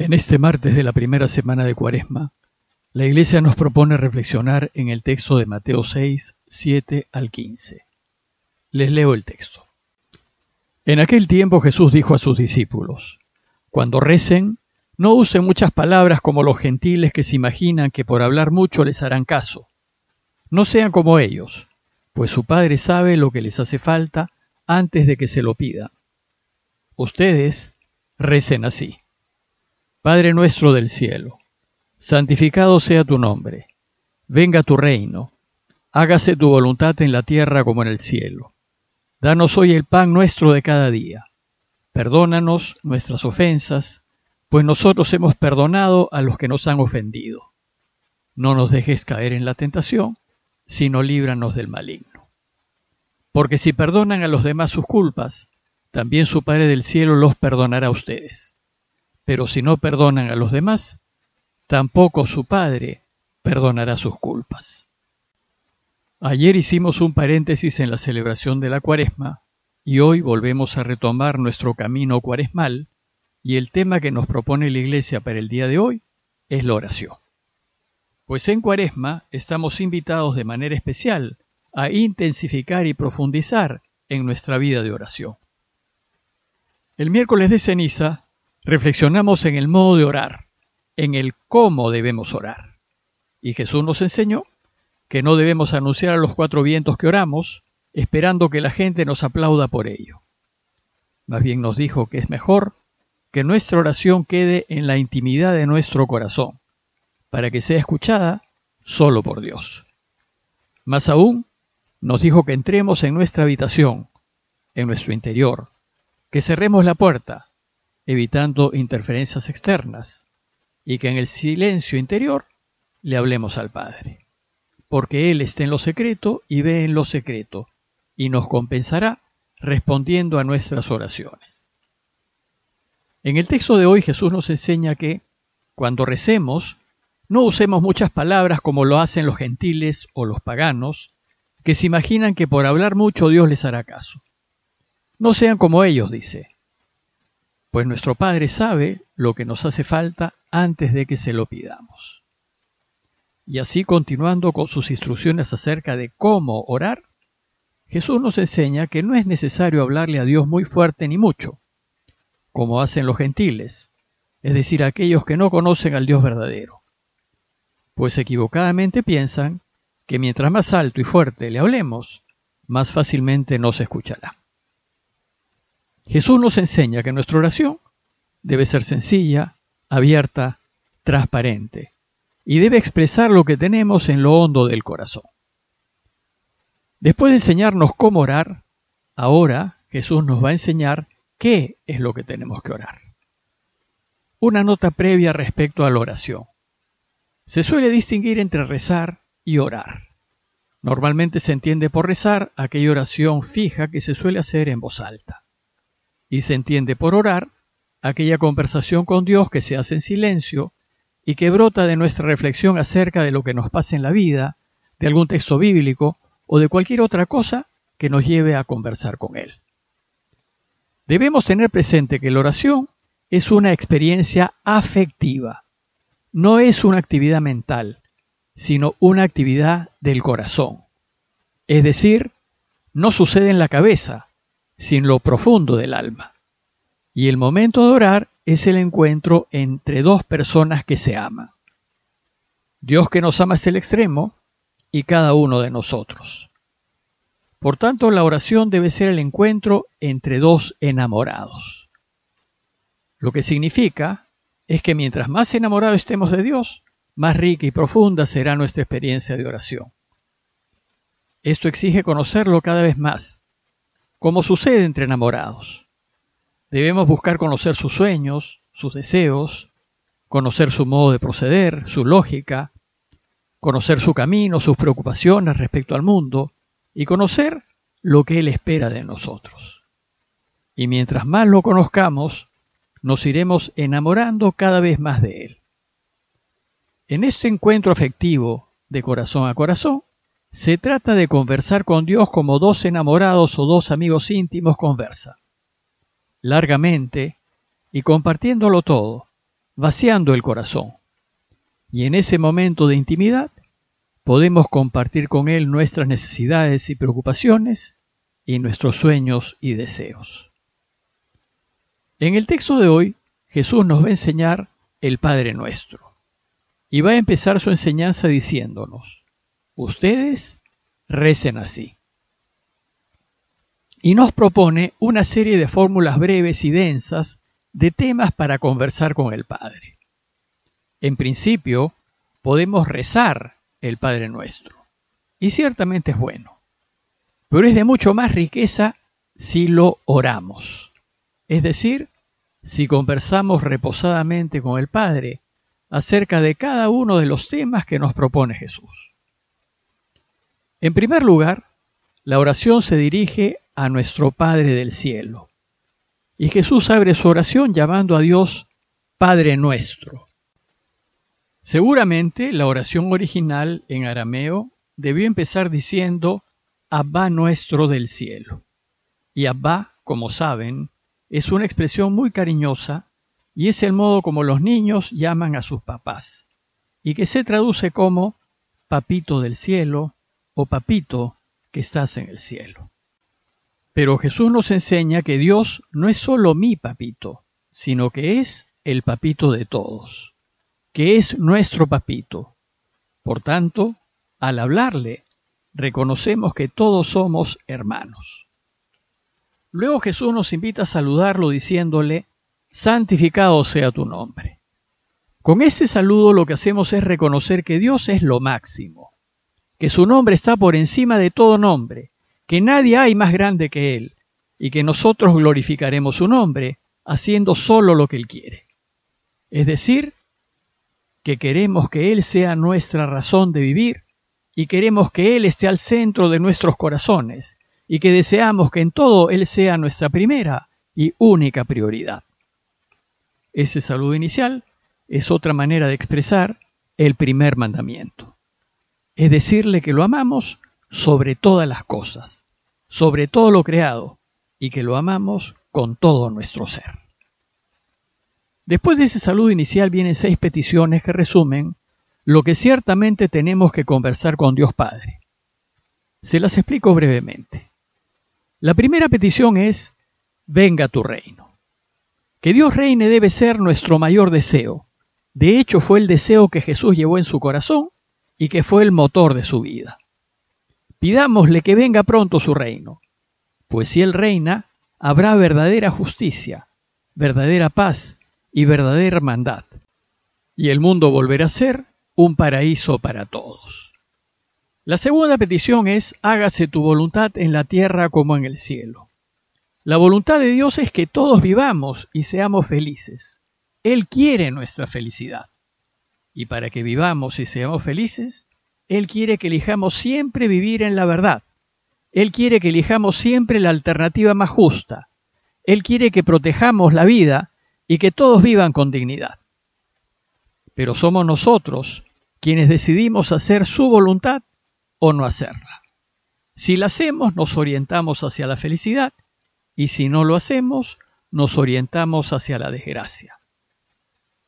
En este martes de la primera semana de Cuaresma, la Iglesia nos propone reflexionar en el texto de Mateo 6, 7 al 15. Les leo el texto. En aquel tiempo Jesús dijo a sus discípulos, Cuando recen, no usen muchas palabras como los gentiles que se imaginan que por hablar mucho les harán caso. No sean como ellos, pues su Padre sabe lo que les hace falta antes de que se lo pidan. Ustedes recen así. Padre nuestro del cielo, santificado sea tu nombre, venga tu reino, hágase tu voluntad en la tierra como en el cielo. Danos hoy el pan nuestro de cada día. Perdónanos nuestras ofensas, pues nosotros hemos perdonado a los que nos han ofendido. No nos dejes caer en la tentación, sino líbranos del maligno. Porque si perdonan a los demás sus culpas, también su Padre del cielo los perdonará a ustedes. Pero si no perdonan a los demás, tampoco su Padre perdonará sus culpas. Ayer hicimos un paréntesis en la celebración de la cuaresma y hoy volvemos a retomar nuestro camino cuaresmal y el tema que nos propone la Iglesia para el día de hoy es la oración. Pues en cuaresma estamos invitados de manera especial a intensificar y profundizar en nuestra vida de oración. El miércoles de ceniza reflexionamos en el modo de orar, en el cómo debemos orar. Y Jesús nos enseñó que no debemos anunciar a los cuatro vientos que oramos, esperando que la gente nos aplauda por ello. Más bien nos dijo que es mejor que nuestra oración quede en la intimidad de nuestro corazón, para que sea escuchada solo por Dios. Más aún, nos dijo que entremos en nuestra habitación, en nuestro interior, que cerremos la puerta, evitando interferencias externas, y que en el silencio interior le hablemos al Padre, porque Él está en lo secreto y ve en lo secreto, y nos compensará respondiendo a nuestras oraciones. En el texto de hoy Jesús nos enseña que, cuando recemos, no usemos muchas palabras como lo hacen los gentiles o los paganos, que se imaginan que por hablar mucho Dios les hará caso. No sean como ellos, dice, pues nuestro Padre sabe lo que nos hace falta antes de que se lo pidamos. Y así continuando con sus instrucciones acerca de cómo orar, Jesús nos enseña que no es necesario hablarle a Dios muy fuerte ni mucho, como hacen los gentiles, es decir, aquellos que no conocen al Dios verdadero, pues equivocadamente piensan que mientras más alto y fuerte le hablemos, más fácilmente nos escuchará. Jesús nos enseña que nuestra oración debe ser sencilla, abierta, transparente, y debe expresar lo que tenemos en lo hondo del corazón. Después de enseñarnos cómo orar, ahora Jesús nos va a enseñar qué es lo que tenemos que orar. Una nota previa respecto a la oración. Se suele distinguir entre rezar y orar. Normalmente se entiende por rezar aquella oración fija que se suele hacer en voz alta y se entiende por orar aquella conversación con Dios que se hace en silencio y que brota de nuestra reflexión acerca de lo que nos pasa en la vida, de algún texto bíblico o de cualquier otra cosa que nos lleve a conversar con Él. Debemos tener presente que la oración es una experiencia afectiva, no es una actividad mental, sino una actividad del corazón. Es decir, no sucede en la cabeza, sin lo profundo del alma. Y el momento de orar es el encuentro entre dos personas que se aman. Dios que nos ama hasta el extremo y cada uno de nosotros. Por tanto, la oración debe ser el encuentro entre dos enamorados. Lo que significa es que mientras más enamorados estemos de Dios, más rica y profunda será nuestra experiencia de oración. Esto exige conocerlo cada vez más como sucede entre enamorados. Debemos buscar conocer sus sueños, sus deseos, conocer su modo de proceder, su lógica, conocer su camino, sus preocupaciones respecto al mundo y conocer lo que Él espera de nosotros. Y mientras más lo conozcamos, nos iremos enamorando cada vez más de Él. En este encuentro afectivo de corazón a corazón, se trata de conversar con Dios como dos enamorados o dos amigos íntimos conversan, largamente y compartiéndolo todo, vaciando el corazón. Y en ese momento de intimidad podemos compartir con Él nuestras necesidades y preocupaciones y nuestros sueños y deseos. En el texto de hoy, Jesús nos va a enseñar el Padre Nuestro. Y va a empezar su enseñanza diciéndonos, ustedes recen así. Y nos propone una serie de fórmulas breves y densas de temas para conversar con el Padre. En principio, podemos rezar el Padre Nuestro, y ciertamente es bueno, pero es de mucho más riqueza si lo oramos, es decir, si conversamos reposadamente con el Padre acerca de cada uno de los temas que nos propone Jesús. En primer lugar, la oración se dirige a nuestro Padre del cielo. Y Jesús abre su oración llamando a Dios Padre nuestro. Seguramente la oración original en arameo debió empezar diciendo Abba nuestro del cielo. Y Abba, como saben, es una expresión muy cariñosa y es el modo como los niños llaman a sus papás, y que se traduce como papito del cielo o papito que estás en el cielo. Pero Jesús nos enseña que Dios no es solo mi papito, sino que es el papito de todos, que es nuestro papito. Por tanto, al hablarle, reconocemos que todos somos hermanos. Luego Jesús nos invita a saludarlo diciéndole, santificado sea tu nombre. Con ese saludo lo que hacemos es reconocer que Dios es lo máximo, que su nombre está por encima de todo nombre, que nadie hay más grande que Él, y que nosotros glorificaremos su nombre haciendo solo lo que Él quiere. Es decir, que queremos que Él sea nuestra razón de vivir y queremos que Él esté al centro de nuestros corazones y que deseamos que en todo Él sea nuestra primera y única prioridad. Ese saludo inicial es otra manera de expresar el primer mandamiento. Es decirle que lo amamos sobre todas las cosas, sobre todo lo creado, y que lo amamos con todo nuestro ser. Después de ese saludo inicial vienen seis peticiones que resumen lo que ciertamente tenemos que conversar con Dios Padre. Se las explico brevemente. La primera petición es, venga tu reino. Que Dios reine debe ser nuestro mayor deseo. De hecho, fue el deseo que Jesús llevó en su corazón y que fue el motor de su vida. Pidámosle que venga pronto su reino, pues si Él reina, habrá verdadera justicia, verdadera paz y verdadera hermandad, y el mundo volverá a ser un paraíso para todos. La segunda petición es, hágase tu voluntad en la tierra como en el cielo. La voluntad de Dios es que todos vivamos y seamos felices. Él quiere nuestra felicidad. Y para que vivamos y seamos felices, Él quiere que elijamos siempre vivir en la verdad. Él quiere que elijamos siempre la alternativa más justa. Él quiere que protejamos la vida y que todos vivan con dignidad. Pero somos nosotros quienes decidimos hacer su voluntad o no hacerla. Si la hacemos, nos orientamos hacia la felicidad y si no lo hacemos, nos orientamos hacia la desgracia.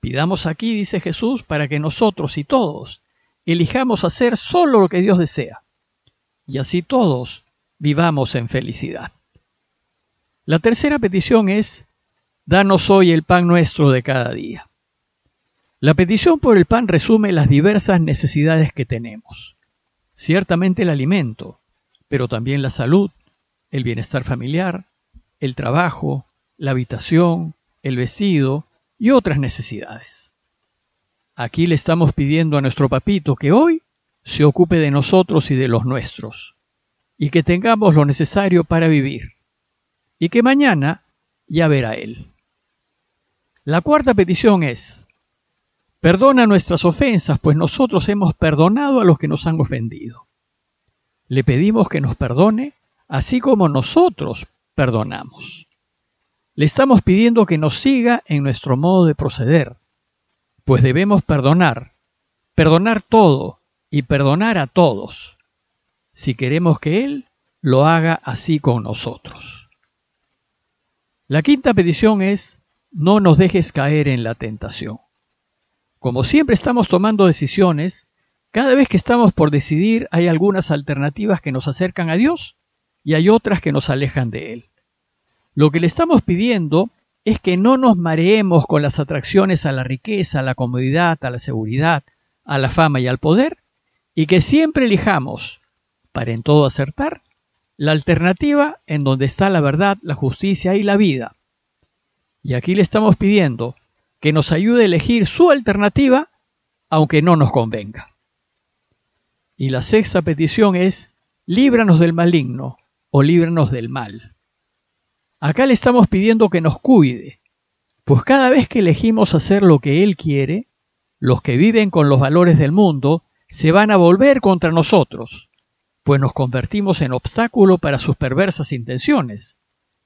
Pidamos aquí, dice Jesús, para que nosotros y todos elijamos hacer solo lo que Dios desea y así todos vivamos en felicidad. La tercera petición es, danos hoy el pan nuestro de cada día. La petición por el pan resume las diversas necesidades que tenemos ciertamente el alimento, pero también la salud, el bienestar familiar, el trabajo, la habitación, el vestido y otras necesidades. Aquí le estamos pidiendo a nuestro papito que hoy se ocupe de nosotros y de los nuestros, y que tengamos lo necesario para vivir, y que mañana ya verá él. La cuarta petición es, Perdona nuestras ofensas, pues nosotros hemos perdonado a los que nos han ofendido. Le pedimos que nos perdone, así como nosotros perdonamos. Le estamos pidiendo que nos siga en nuestro modo de proceder, pues debemos perdonar, perdonar todo y perdonar a todos, si queremos que Él lo haga así con nosotros. La quinta petición es, no nos dejes caer en la tentación. Como siempre estamos tomando decisiones, cada vez que estamos por decidir hay algunas alternativas que nos acercan a Dios y hay otras que nos alejan de Él. Lo que le estamos pidiendo es que no nos mareemos con las atracciones a la riqueza, a la comodidad, a la seguridad, a la fama y al poder, y que siempre elijamos, para en todo acertar, la alternativa en donde está la verdad, la justicia y la vida. Y aquí le estamos pidiendo que nos ayude a elegir su alternativa, aunque no nos convenga. Y la sexta petición es, líbranos del maligno o líbranos del mal. Acá le estamos pidiendo que nos cuide, pues cada vez que elegimos hacer lo que Él quiere, los que viven con los valores del mundo se van a volver contra nosotros, pues nos convertimos en obstáculo para sus perversas intenciones,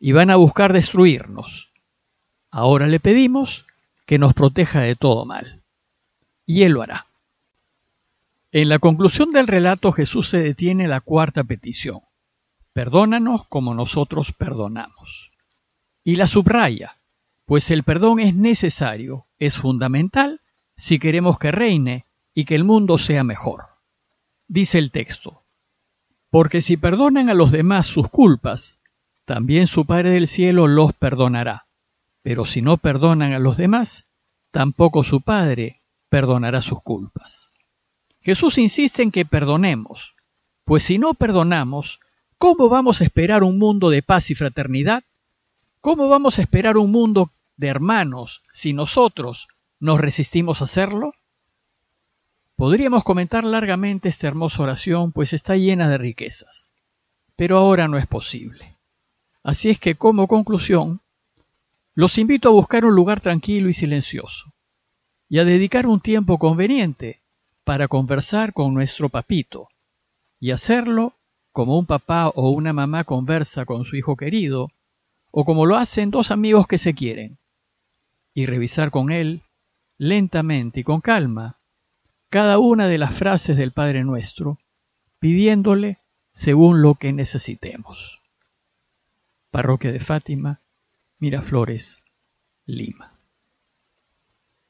y van a buscar destruirnos. Ahora le pedimos que nos proteja de todo mal. Y Él lo hará. En la conclusión del relato Jesús se detiene en la cuarta petición. Perdónanos como nosotros perdonamos. Y la subraya, pues el perdón es necesario, es fundamental si queremos que reine y que el mundo sea mejor. Dice el texto, porque si perdonan a los demás sus culpas, también su Padre del cielo los perdonará. Pero si no perdonan a los demás, tampoco su Padre perdonará sus culpas. Jesús insiste en que perdonemos, pues si no perdonamos, ¿cómo vamos a esperar un mundo de paz y fraternidad? ¿Cómo vamos a esperar un mundo de hermanos si nosotros nos resistimos a hacerlo? Podríamos comentar largamente esta hermosa oración, pues está llena de riquezas, pero ahora no es posible. Así es que como conclusión, los invito a buscar un lugar tranquilo y silencioso, y a dedicar un tiempo conveniente para conversar con nuestro papito y hacerlo como un papá o una mamá conversa con su hijo querido o como lo hacen dos amigos que se quieren y revisar con él lentamente y con calma cada una de las frases del Padre Nuestro, pidiéndole según lo que necesitemos. Parroquia de Fátima, Miraflores, Lima.